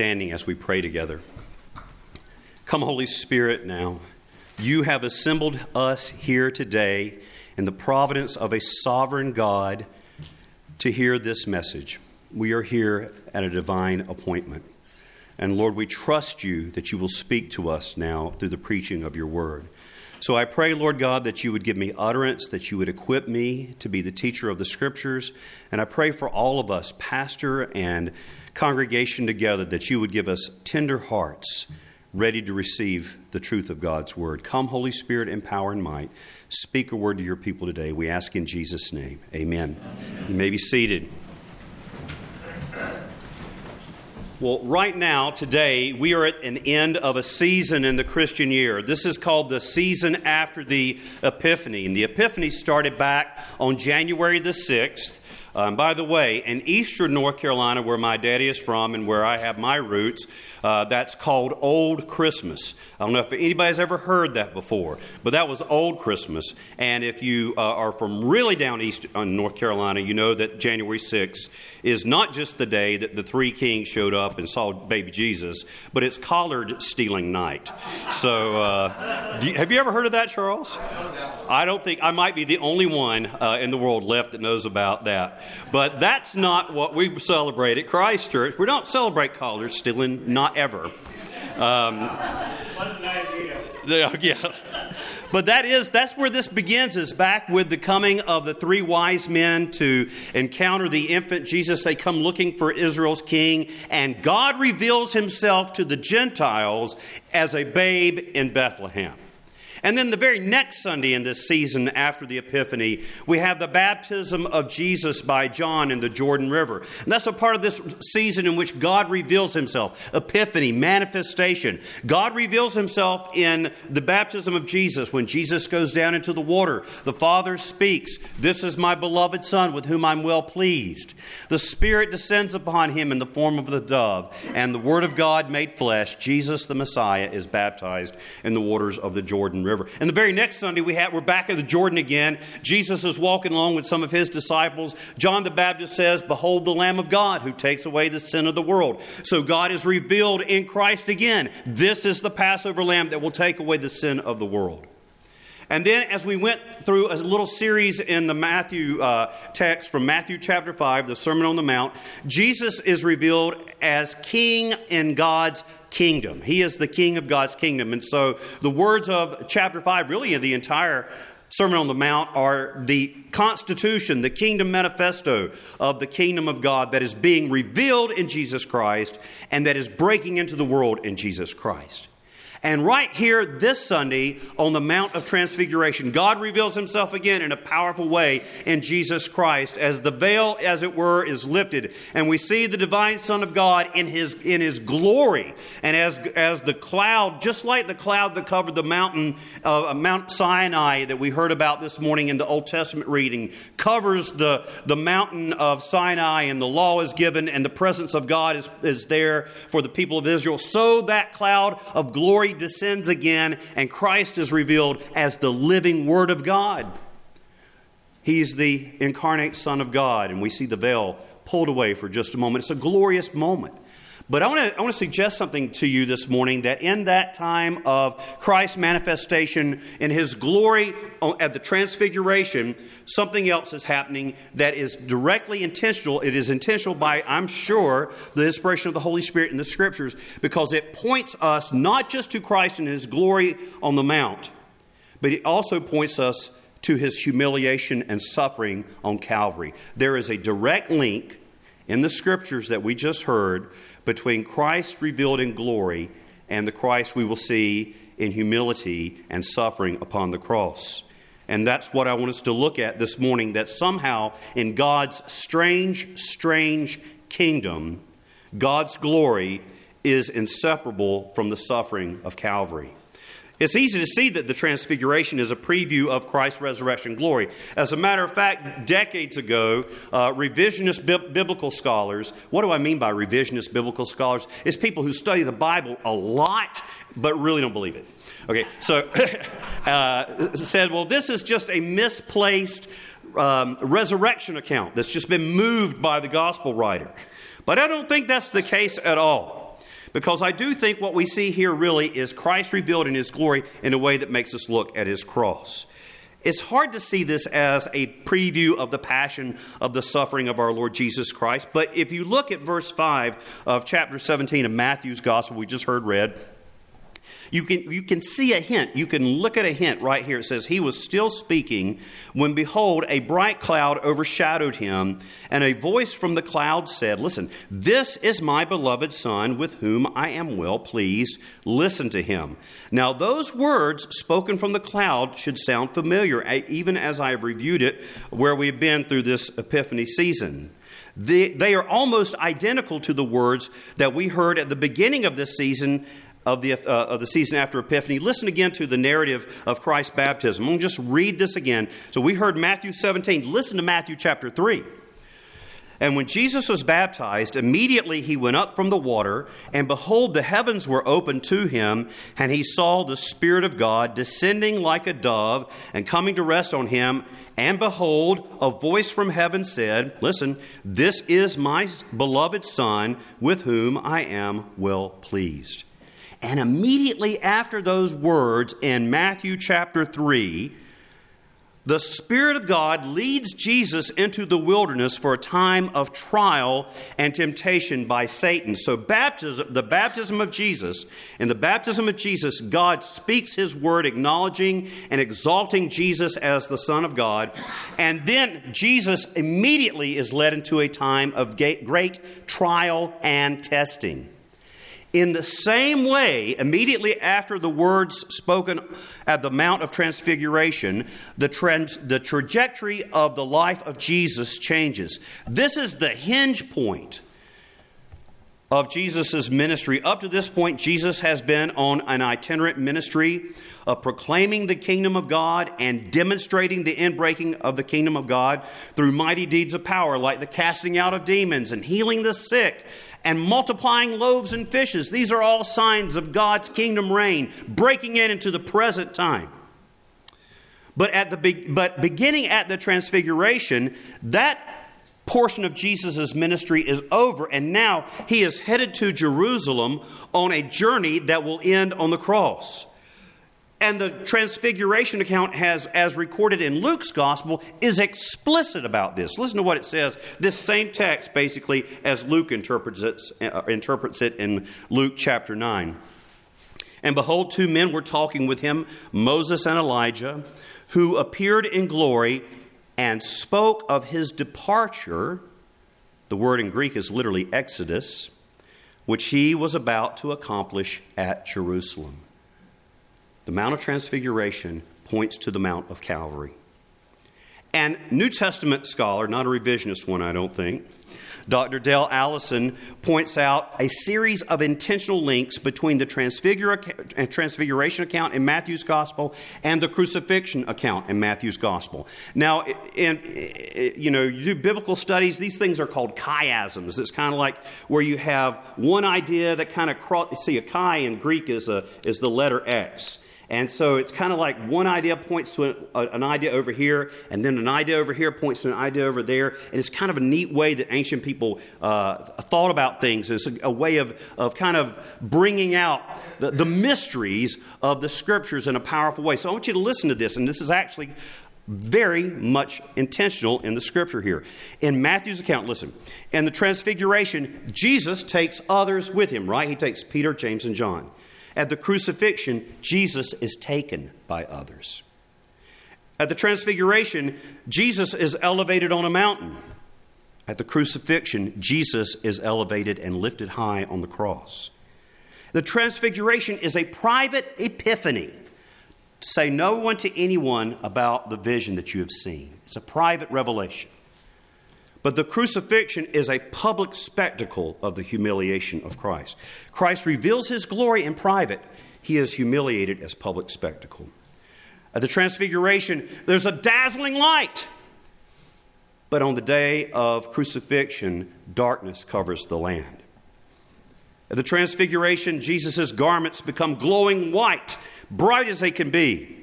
standing as we pray together. Come, Holy Spirit, now. You have assembled us here today in the providence of a sovereign God to hear this message. We are here at a divine appointment. And Lord, we trust you that you will speak to us now through the preaching of your word. So I pray, Lord God, that you would give me utterance, that you would equip me to be the teacher of the scriptures. And I pray for all of us, pastor and congregation together, that you would give us tender hearts ready to receive the truth of God's word. Come, Holy Spirit, in power and might. Speak a word to your people today. We ask in Jesus' name. Amen. Amen. You may be seated. Well, right now, today, we are at an end of a season in the Christian year. This is called the season after the Epiphany. And the Epiphany started back on January the 6th. Um, by the way, in eastern North Carolina, where my daddy is from and where I have my roots, uh, that's called Old Christmas. I don't know if anybody's ever heard that before, but that was Old Christmas. And if you uh, are from really down east in uh, North Carolina, you know that January 6th is not just the day that the three kings showed up and saw baby Jesus, but it's collard stealing night. So, uh, you, have you ever heard of that, Charles? I don't think I might be the only one uh, in the world left that knows about that. But that's not what we celebrate at Christ Church. We don't celebrate collard stealing, not ever. Um, yeah. But that is that's where this begins is back with the coming of the three wise men to encounter the infant Jesus. They come looking for Israel's king, and God reveals himself to the Gentiles as a babe in Bethlehem. And then the very next Sunday in this season after the Epiphany, we have the baptism of Jesus by John in the Jordan River. And that's a part of this season in which God reveals himself Epiphany, manifestation. God reveals himself in the baptism of Jesus when Jesus goes down into the water. The Father speaks, This is my beloved Son with whom I'm well pleased. The Spirit descends upon him in the form of the dove, and the Word of God made flesh, Jesus the Messiah, is baptized in the waters of the Jordan River. River. And the very next Sunday, we have, we're back at the Jordan again. Jesus is walking along with some of his disciples. John the Baptist says, Behold the Lamb of God who takes away the sin of the world. So God is revealed in Christ again. This is the Passover lamb that will take away the sin of the world. And then, as we went through a little series in the Matthew uh, text from Matthew chapter 5, the Sermon on the Mount, Jesus is revealed as King in God's kingdom. He is the king of God's kingdom. And so the words of chapter 5, really in the entire Sermon on the Mount, are the constitution, the kingdom manifesto of the kingdom of God that is being revealed in Jesus Christ and that is breaking into the world in Jesus Christ. And right here this Sunday on the Mount of Transfiguration, God reveals himself again in a powerful way in Jesus Christ as the veil, as it were, is lifted. And we see the divine Son of God in his, in his glory. And as, as the cloud, just like the cloud that covered the mountain, uh, Mount Sinai that we heard about this morning in the Old Testament reading, covers the, the mountain of Sinai and the law is given and the presence of God is, is there for the people of Israel. So that cloud of glory descends again, and Christ is revealed as the living Word of God. He's the incarnate Son of God, and we see the veil pulled away for just a moment. It's a glorious moment. But I want to I want to suggest something to you this morning that in that time of Christ's manifestation in his glory uh, at the transfiguration, something else is happening that is directly intentional. It is intentional by, I'm sure, the inspiration of the Holy Spirit in the scriptures because it points us not just to Christ and his glory on the mount, but it also points us to his humiliation and suffering on Calvary. There is a direct link in the scriptures that we just heard between Christ revealed in glory and the Christ we will see in humility and suffering upon the cross. And that's what I want us to look at this morning that somehow in God's strange, strange kingdom, God's glory is inseparable from the suffering of Calvary. It's easy to see that the Transfiguration is a preview of Christ's resurrection glory. As a matter of fact, decades ago, uh, revisionist bi- biblical scholars, what do I mean by revisionist biblical scholars? It's people who study the Bible a lot but really don't believe it. Okay, so uh, said, well, this is just a misplaced um, resurrection account that's just been moved by the gospel writer. But I don't think that's the case at all. Because I do think what we see here really is Christ revealed in his glory in a way that makes us look at his cross. It's hard to see this as a preview of the passion of the suffering of our Lord Jesus Christ, but if you look at verse 5 of chapter 17 of Matthew's gospel we just heard read, you can, you can see a hint. You can look at a hint right here. It says, He was still speaking when, behold, a bright cloud overshadowed him, and a voice from the cloud said, Listen, this is my beloved Son with whom I am well pleased. Listen to him. Now, those words spoken from the cloud should sound familiar, even as I have reviewed it where we've been through this Epiphany season. They, they are almost identical to the words that we heard at the beginning of this season of the, uh, of the season after Epiphany, listen again to the narrative of Christ's baptism. I'm going to just read this again. So we heard Matthew 17. Listen to Matthew chapter 3. And when Jesus was baptized, immediately he went up from the water, and behold, the heavens were opened to him, and he saw the Spirit of God descending like a dove and coming to rest on him. And behold, a voice from heaven said, Listen, this is my beloved Son, with whom I am well pleased. And immediately after those words in Matthew chapter 3, the Spirit of God leads Jesus into the wilderness for a time of trial and temptation by Satan. So, baptism, the baptism of Jesus, in the baptism of Jesus, God speaks His word, acknowledging and exalting Jesus as the Son of God. And then Jesus immediately is led into a time of great trial and testing. In the same way, immediately after the words spoken at the Mount of Transfiguration, the, trans, the trajectory of the life of Jesus changes. This is the hinge point of Jesus' ministry. Up to this point, Jesus has been on an itinerant ministry of proclaiming the kingdom of God and demonstrating the inbreaking of the kingdom of God through mighty deeds of power, like the casting out of demons and healing the sick and multiplying loaves and fishes. These are all signs of God's kingdom reign, breaking in into the present time. But, at the be- but beginning at the transfiguration, that portion of Jesus' ministry is over, and now he is headed to Jerusalem on a journey that will end on the cross. And the transfiguration account has, as recorded in Luke's gospel, is explicit about this. Listen to what it says. This same text, basically, as Luke interprets it, uh, interprets it in Luke chapter 9. And behold, two men were talking with him, Moses and Elijah, who appeared in glory and spoke of his departure. The word in Greek is literally Exodus, which he was about to accomplish at Jerusalem. The Mount of Transfiguration points to the Mount of Calvary. And New Testament scholar, not a revisionist one, I don't think, Dr. Dale Allison points out a series of intentional links between the transfiguration account in Matthew's gospel and the crucifixion account in Matthew's gospel. Now, in, you know, you do biblical studies, these things are called chiasms. It's kind of like where you have one idea that kind of cross, see, a chi in Greek is, a, is the letter X. And so it's kind of like one idea points to a, an idea over here, and then an idea over here points to an idea over there. And it's kind of a neat way that ancient people uh, thought about things. It's a, a, way of, of kind of bringing out the, the mysteries of the scriptures in a powerful way. So I want you to listen to this, and this is actually very much intentional in the scripture here. In Matthew's account, listen, in the transfiguration, Jesus takes others with him, right? He takes Peter, James, and John. At the crucifixion, Jesus is taken by others. At the transfiguration, Jesus is elevated on a mountain. At the crucifixion, Jesus is elevated and lifted high on the cross. The transfiguration is a private epiphany. Say no one to anyone about the vision that you have seen. It's a private revelation. But the crucifixion is a public spectacle of the humiliation of Christ. Christ reveals his glory in private, he is humiliated as public spectacle. At the transfiguration, there's a dazzling light. But on the day of crucifixion, darkness covers the land. At the transfiguration, Jesus' garments become glowing white, bright as they can be.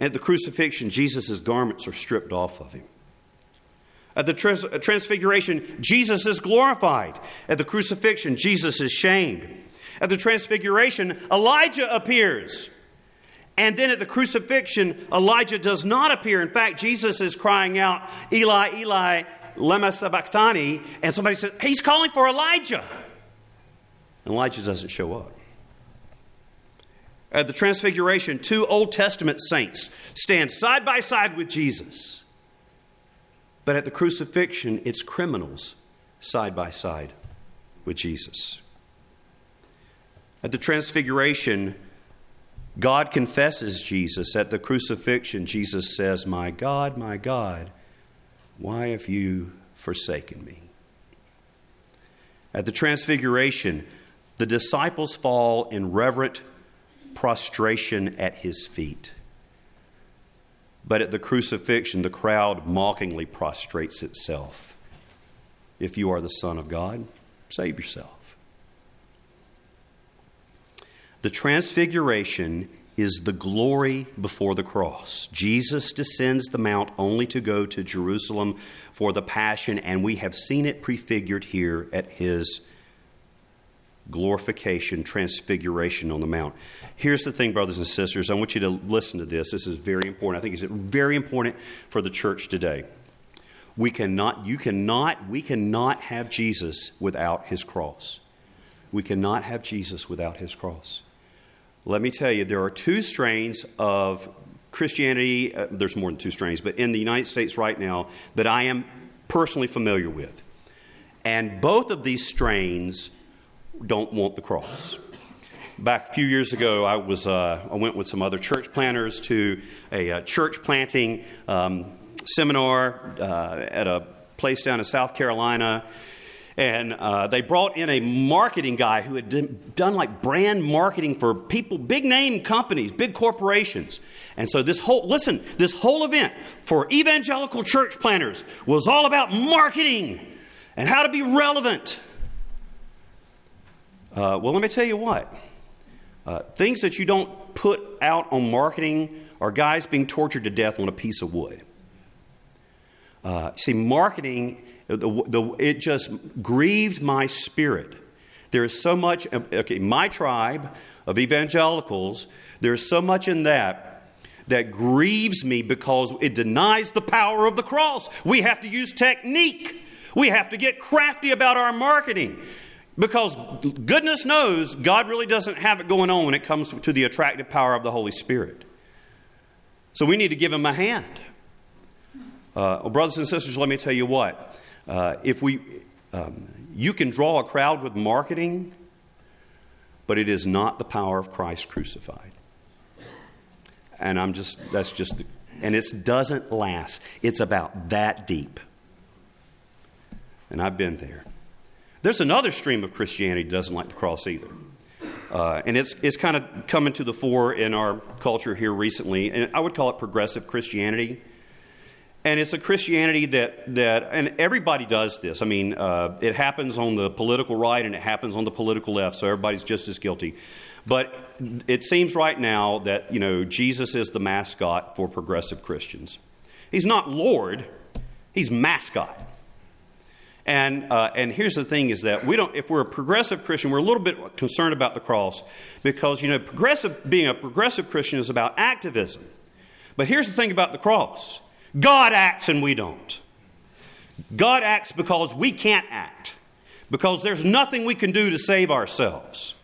At the crucifixion, Jesus' garments are stripped off of him. At the trans- uh, transfiguration, Jesus is glorified. At the crucifixion, Jesus is shamed. At the transfiguration, Elijah appears. And then at the crucifixion, Elijah does not appear. In fact, Jesus is crying out, Eli, Eli, lema sabachthani. And somebody says, He's calling for Elijah. And Elijah doesn't show up. At the Transfiguration, two Old Testament saints stand side by side with Jesus. But at the crucifixion, it's criminals side by side with Jesus. At the Transfiguration, God confesses Jesus. At the crucifixion, Jesus says, My God, my God, why have you forsaken me? At the Transfiguration, the disciples fall in reverent prostration at his feet. But at the crucifixion, the crowd mockingly prostrates itself. If you are the Son of God, save yourself. The transfiguration is the glory before the cross. Jesus descends the mount only to go to Jerusalem for the passion, and we have seen it prefigured here at his glorification, transfiguration on the mount. Here's the thing, brothers and sisters. I want you to listen to this. This is very important. I think it's very important for the church today. We cannot, you cannot, we cannot have Jesus without his cross. We cannot have Jesus without his cross. Let me tell you, there are two strains of Christianity. Uh, there's more than two strains, but in the United States right now that I am personally familiar with. And both of these strains don't want the cross. Back a few years ago, I, was, uh, I went with some other church planters to a, uh, church planting um, seminar uh, at a place down in South Carolina. And uh, they brought in a marketing guy who had done like brand marketing for people, big name companies, big corporations. And so this whole, listen, this whole event for evangelical church planters was all about marketing and how to be relevant. Uh, well, let me tell you what. Uh, things that you don't put out on marketing are guys being tortured to death on a piece of wood. Uh, see, marketing, the, the, it just grieved my spirit. There is so much, okay, my tribe of evangelicals, there's so much in that that grieves me because it denies the power of the cross. We have to use technique, we have to get crafty about our marketing. Because goodness knows God really doesn't have it going on when it comes to the attractive power of the Holy Spirit. So we need to give him a hand. Uh, well, brothers and sisters, let me tell you what. Uh, if we, um, you can draw a crowd with marketing, but it is not the power of Christ crucified. And I'm just, that's just, and it doesn't last. It's about that deep. And I've been there. There's another stream of Christianity that doesn't like the cross either. Uh, and it's, it's kind of coming to the fore in our culture here recently. And I would call it progressive Christianity. And it's a Christianity that, that and everybody does this. I mean, uh, it happens on the political right and it happens on the political left, so everybody's just as guilty. But it seems right now that, you know, Jesus is the mascot for progressive Christians. He's not Lord, he's mascot. And, uh, and here's the thing is that we don't, if we're a progressive Christian, we're a little bit concerned about the cross because, you know, progressive, being a progressive Christian is about activism. But here's the thing about the cross God acts and we don't. God acts because we can't act, because there's nothing we can do to save ourselves.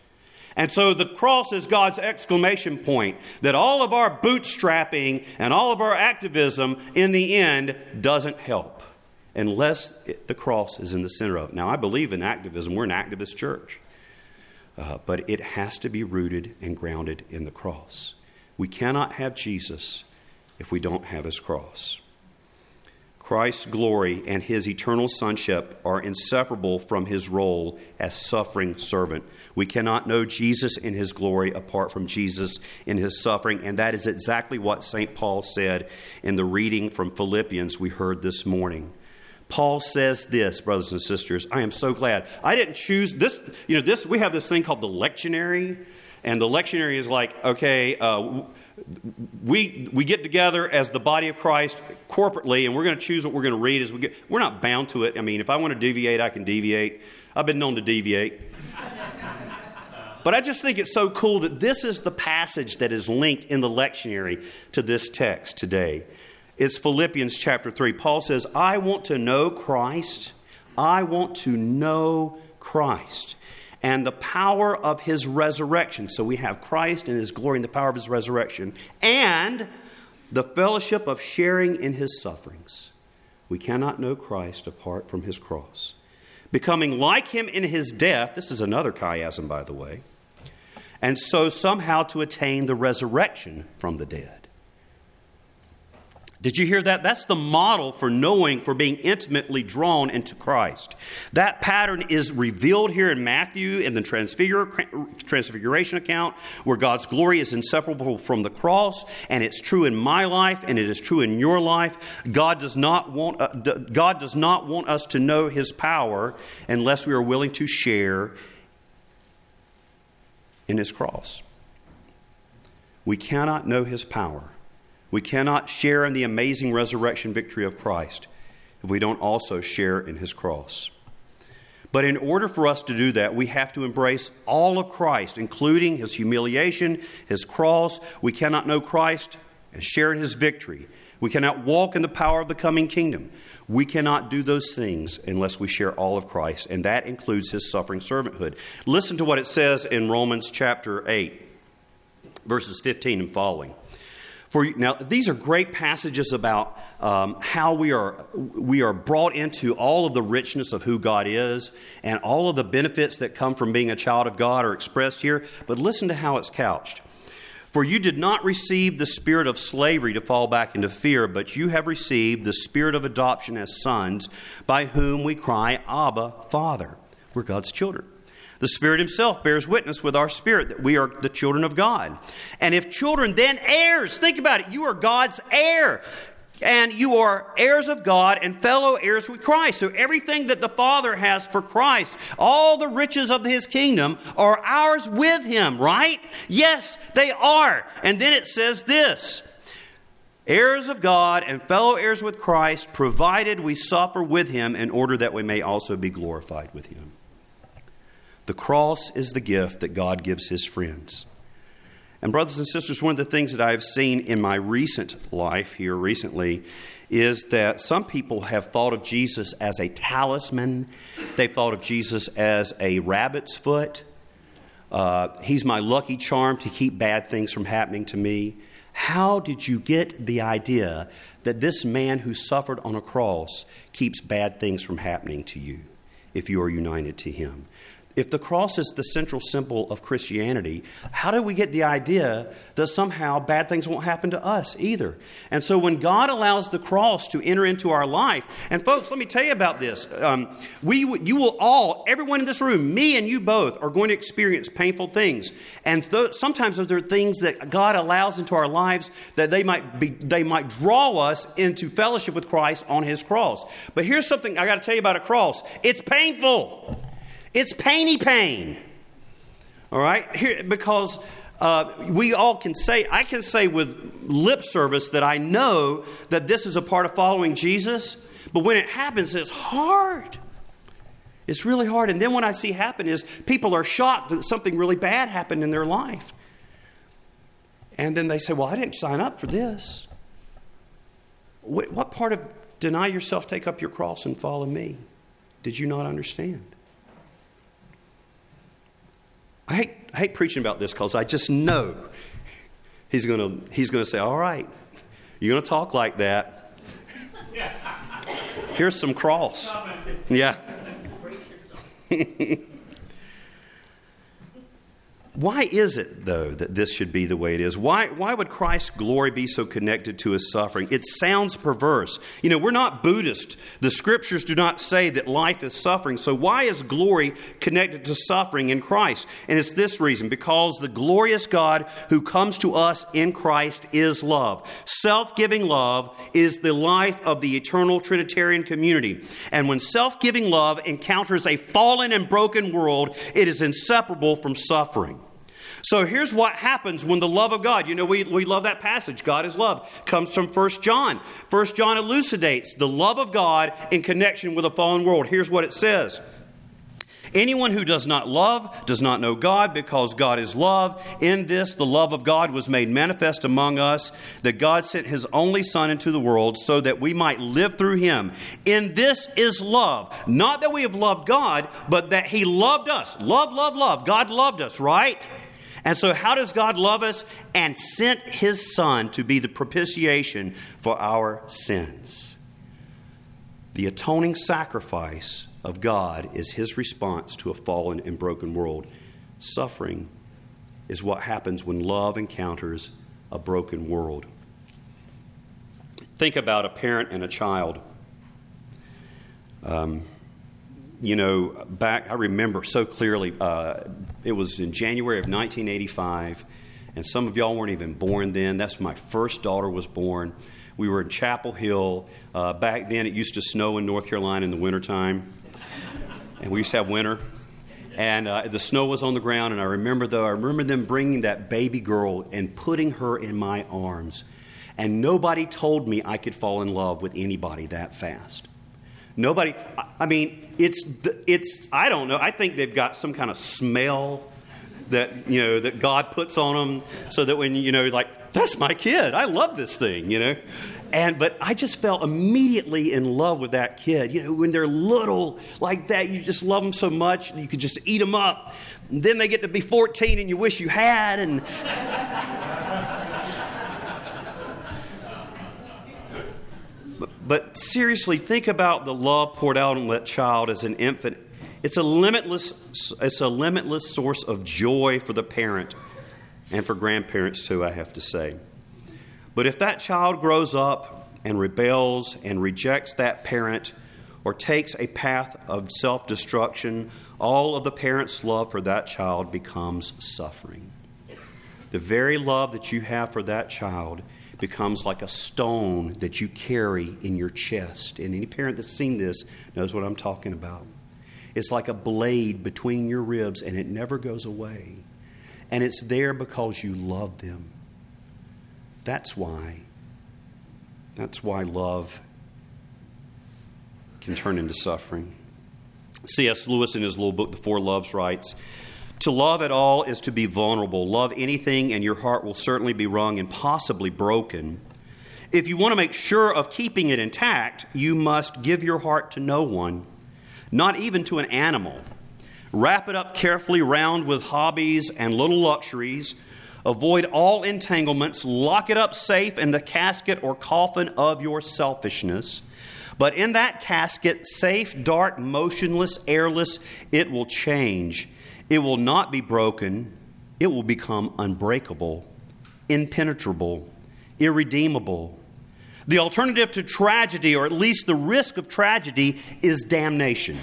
And so the cross is God's exclamation point that all of our bootstrapping and all of our activism in the end doesn't help unless it, the cross is in the center of it. Now, I believe in activism. We're an activist church. Uh, but it has to be rooted and grounded in the cross. We cannot have Jesus if we don't have his cross. Christ's glory and his eternal sonship are inseparable from his role as suffering servant. We cannot know Jesus in his glory apart from Jesus in his suffering, and that is exactly what St. Paul said in the reading from Philippians we heard this morning. Paul says this, brothers and sisters. I am so glad. I didn't choose this. You know, this we have this thing called the lectionary, and the lectionary is like, okay, uh, we we get together as the body of Christ corporately, and we're going to choose what we're going to read as we get. We're not bound to it. I mean, if I want to deviate, I can deviate. I've been known to deviate. But I just think it's so cool that this is the passage that is linked in the lectionary to this text today. It's Philippians chapter 3. Paul says, I want to know Christ. I want to know Christ and the power of his resurrection. So we have Christ and his glory and the power of his resurrection and the fellowship of sharing in his sufferings. We cannot know Christ apart from his cross. Becoming like him in his death, this is another chiasm, by the way and so somehow to attain the resurrection from the dead. Did you hear that? That's the model for knowing, for being intimately drawn into Christ. That pattern is revealed here in Matthew in the Transfiguration account, where God's glory is inseparable from the cross, and it's true in my life, and it is true in your life. God does not want, uh, God does not want us to know His power unless we are willing to share in his cross. We cannot know his power. We cannot share in the amazing resurrection victory of Christ if we don't also share in his cross. But in order for us to do that, we have to embrace all of Christ, including his humiliation, his cross. We cannot know Christ and share in his victory. We cannot walk in the power of the coming kingdom. We cannot do those things unless we share all of Christ, and that includes his suffering servanthood. Listen to what it says in Romans chapter 8, verses 15 and following. For now, these are great passages about um, how we are we are brought into all of the richness of who God is, and all of the benefits that come from being a child of God are expressed here. But listen to how it's couched. For you did not receive the spirit of slavery to fall back into fear, but you have received the spirit of adoption as sons, by whom we cry, Abba, Father. We're God's children. The Spirit Himself bears witness with our spirit that we are the children of God. And if children, then heirs. Think about it. You are God's heir and you are heirs of God and fellow heirs with Christ. So everything that the Father has for Christ, all the riches of his kingdom are ours with him, right? Yes, they are. And then it says this heirs of God and fellow heirs with Christ, provided we suffer with him in order that we may also be glorified with him. The cross is the gift that God gives his friends. And, brothers and sisters, one of the things that I've seen in my recent life here recently is that some people have thought of Jesus as a talisman, they've thought of Jesus as a rabbit's foot. Uh, he's my lucky charm to keep bad things from happening to me. How did you get the idea that this man who suffered on a cross keeps bad things from happening to you if you are united to him? If the cross is the central symbol of Christianity, how do we get the idea that somehow bad things won't happen to us either? And so when God allows the cross to enter into our life, and folks, let me tell you about this. Um, we, you will all, everyone in this room, me and you both, are going to experience painful things. And th- sometimes those are things that God allows into our lives that they might, be, they might draw us into fellowship with Christ on His cross. But here's something I got to tell you about a cross it's painful. It's painy pain. All right? Here, because uh, we all can say, I can say with lip service that I know that this is a part of following Jesus, but when it happens, it's hard. It's really hard. And then what I see happen is people are shocked that something really bad happened in their life. And then they say, Well, I didn't sign up for this. What part of deny yourself, take up your cross, and follow me did you not understand? I hate, I hate preaching about this because I just know he's going to he's gonna say, All right, you're going to talk like that. Here's some cross. Yeah. why is it, though, that this should be the way it is? Why, why would Christ's glory be so connected to his suffering? It sounds perverse. You know, we're not Buddhist. The scriptures do not say that life is suffering. So, why is glory connected to suffering in Christ? And it's this reason because the glorious God who comes to us in Christ is love. Self giving love is the life of the eternal Trinitarian community. And when self giving love encounters a fallen and broken world, it is inseparable from suffering. So here's what happens when the love of God, you know, we, we love that passage, God is love, comes from 1 John. 1 John elucidates the love of God in connection with a fallen world. Here's what it says. Anyone who does not love does not know God because God is love. In this, the love of God was made manifest among us, that God sent his only Son into the world so that we might live through him. In this is love. Not that we have loved God, but that he loved us. Love, love, love. God loved us, right? And so, how does God love us? And sent his Son to be the propitiation for our sins. The atoning sacrifice of God is his response to a fallen and broken world. Suffering is what happens when love encounters a broken world. Think about a parent and a child. Um, you know, back, I remember so clearly, uh, it was in January of 1985, and some of y'all weren't even born then. That's when my first daughter was born. We were in Chapel Hill. Uh, back then, it used to snow in North Carolina in the wintertime, and we used to have winter. And uh, the snow was on the ground, and I remember, though, I remember them bringing that baby girl and putting her in my arms. And nobody told me I could fall in love with anybody that fast. Nobody, I mean, it's, it's, I don't know, I think they've got some kind of smell that, you know, that God puts on them so that when, you know, like, that's my kid, I love this thing, you know. And, but I just fell immediately in love with that kid. You know, when they're little like that, you just love them so much, you could just eat them up. And then they get to be 14 and you wish you had. And But seriously, think about the love poured out on that child as an infant. It's a limitless, it's a limitless source of joy for the parent and for grandparents too, I have to say. But if that child grows up and rebels and rejects that parent or takes a path of self destruction, all of the parent's love for that child becomes suffering. The very love that you have for that child becomes like a stone that you carry in your chest. And any parent that's seen this knows what I'm talking about. It's like a blade between your ribs and it never goes away. And it's there because you love them. That's why. That's why love can turn into suffering. C.S. Lewis, in his little book, The Four Loves, writes to love at all is to be vulnerable. Love anything, and your heart will certainly be wrung and possibly broken. If you want to make sure of keeping it intact, you must give your heart to no one, not even to an animal. Wrap it up carefully round with hobbies and little luxuries. Avoid all entanglements. Lock it up safe in the casket or coffin of your selfishness. But in that casket, safe, dark, motionless, airless, it will change. It will not be broken, it will become unbreakable, impenetrable, irredeemable. The alternative to tragedy, or at least the risk of tragedy, is damnation.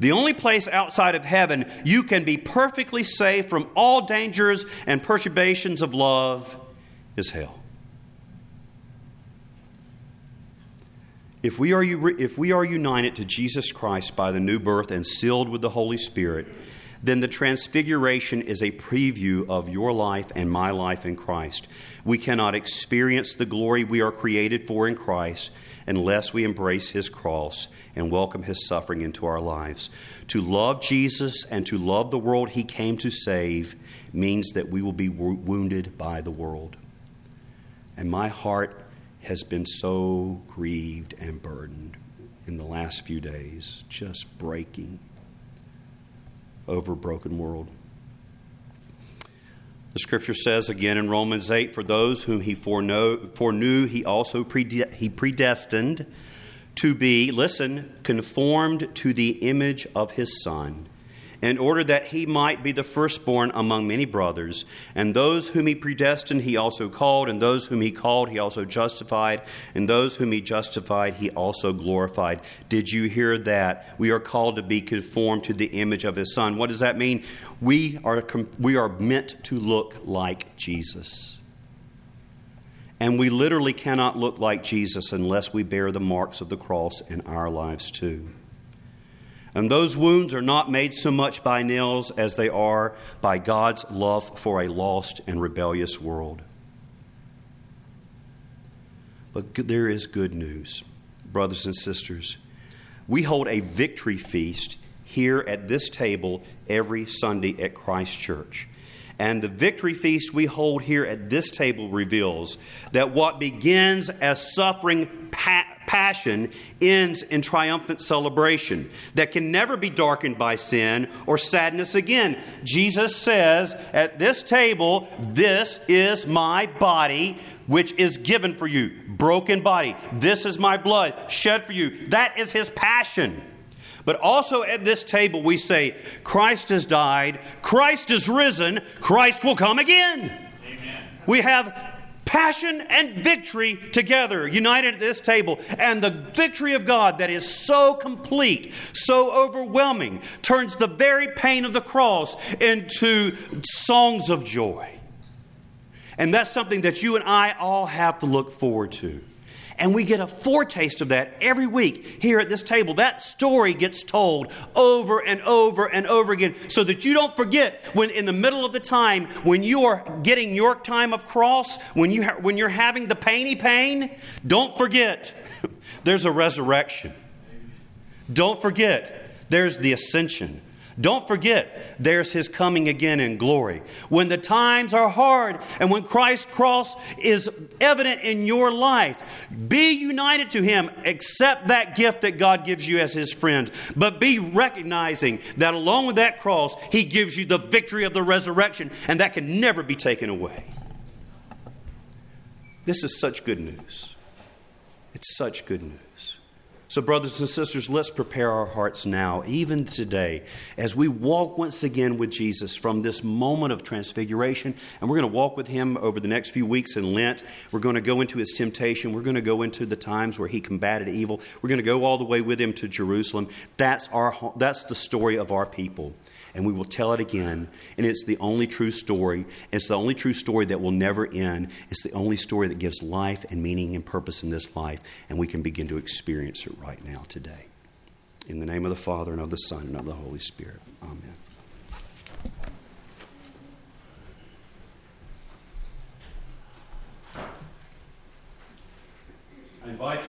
The only place outside of heaven you can be perfectly safe from all dangers and perturbations of love is hell. If we, are, if we are united to Jesus Christ by the new birth and sealed with the Holy Spirit, then the transfiguration is a preview of your life and my life in Christ. We cannot experience the glory we are created for in Christ unless we embrace his cross and welcome his suffering into our lives. To love Jesus and to love the world he came to save means that we will be wounded by the world. And my heart has been so grieved and burdened in the last few days, just breaking over a broken world. The scripture says again in Romans 8 for those whom he foreknew, he also he predestined to be, listen, conformed to the image of his Son, in order that he might be the firstborn among many brothers. And those whom he predestined, he also called, and those whom he called, he also justified, and those whom he justified, he also glorified. Did you hear that? We are called to be conformed to the image of his son. What does that mean? We are, we are meant to look like Jesus. And we literally cannot look like Jesus unless we bear the marks of the cross in our lives too. And those wounds are not made so much by nails as they are by God's love for a lost and rebellious world. But there is good news, brothers and sisters. We hold a victory feast here at this table every Sunday at Christ Church. And the victory feast we hold here at this table reveals that what begins as suffering pa- passion ends in triumphant celebration that can never be darkened by sin or sadness again. Jesus says at this table, This is my body, which is given for you. Broken body. This is my blood shed for you. That is his passion. But also at this table, we say, Christ has died, Christ is risen, Christ will come again. Amen. We have passion and victory together, united at this table. And the victory of God that is so complete, so overwhelming, turns the very pain of the cross into songs of joy. And that's something that you and I all have to look forward to. And we get a foretaste of that every week here at this table. That story gets told over and over and over again so that you don't forget when in the middle of the time when you are getting your time of cross, when you ha- when you're having the painy pain, don't forget there's a resurrection. Don't forget there's the ascension. Don't forget, there's his coming again in glory. When the times are hard and when Christ's cross is evident in your life, be united to him. Accept that gift that God gives you as his friend. But be recognizing that along with that cross, he gives you the victory of the resurrection, and that can never be taken away. This is such good news. It's such good news. So, brothers and sisters, let's prepare our hearts now, even today, as we walk once again with Jesus from this moment of transfiguration. And we're going to walk with him over the next few weeks in Lent. We're going to go into his temptation. We're going to go into the times where he combated evil. We're going to go all the way with him to Jerusalem. That's, our, that's the story of our people and we will tell it again. And it's the only true story. It's the only true story that will never end. It's the only story that gives life and meaning and purpose in this life, and we can begin to experience it right now today. In the name of the Father, and of the Son, and of the Holy Spirit. Amen. I invite you.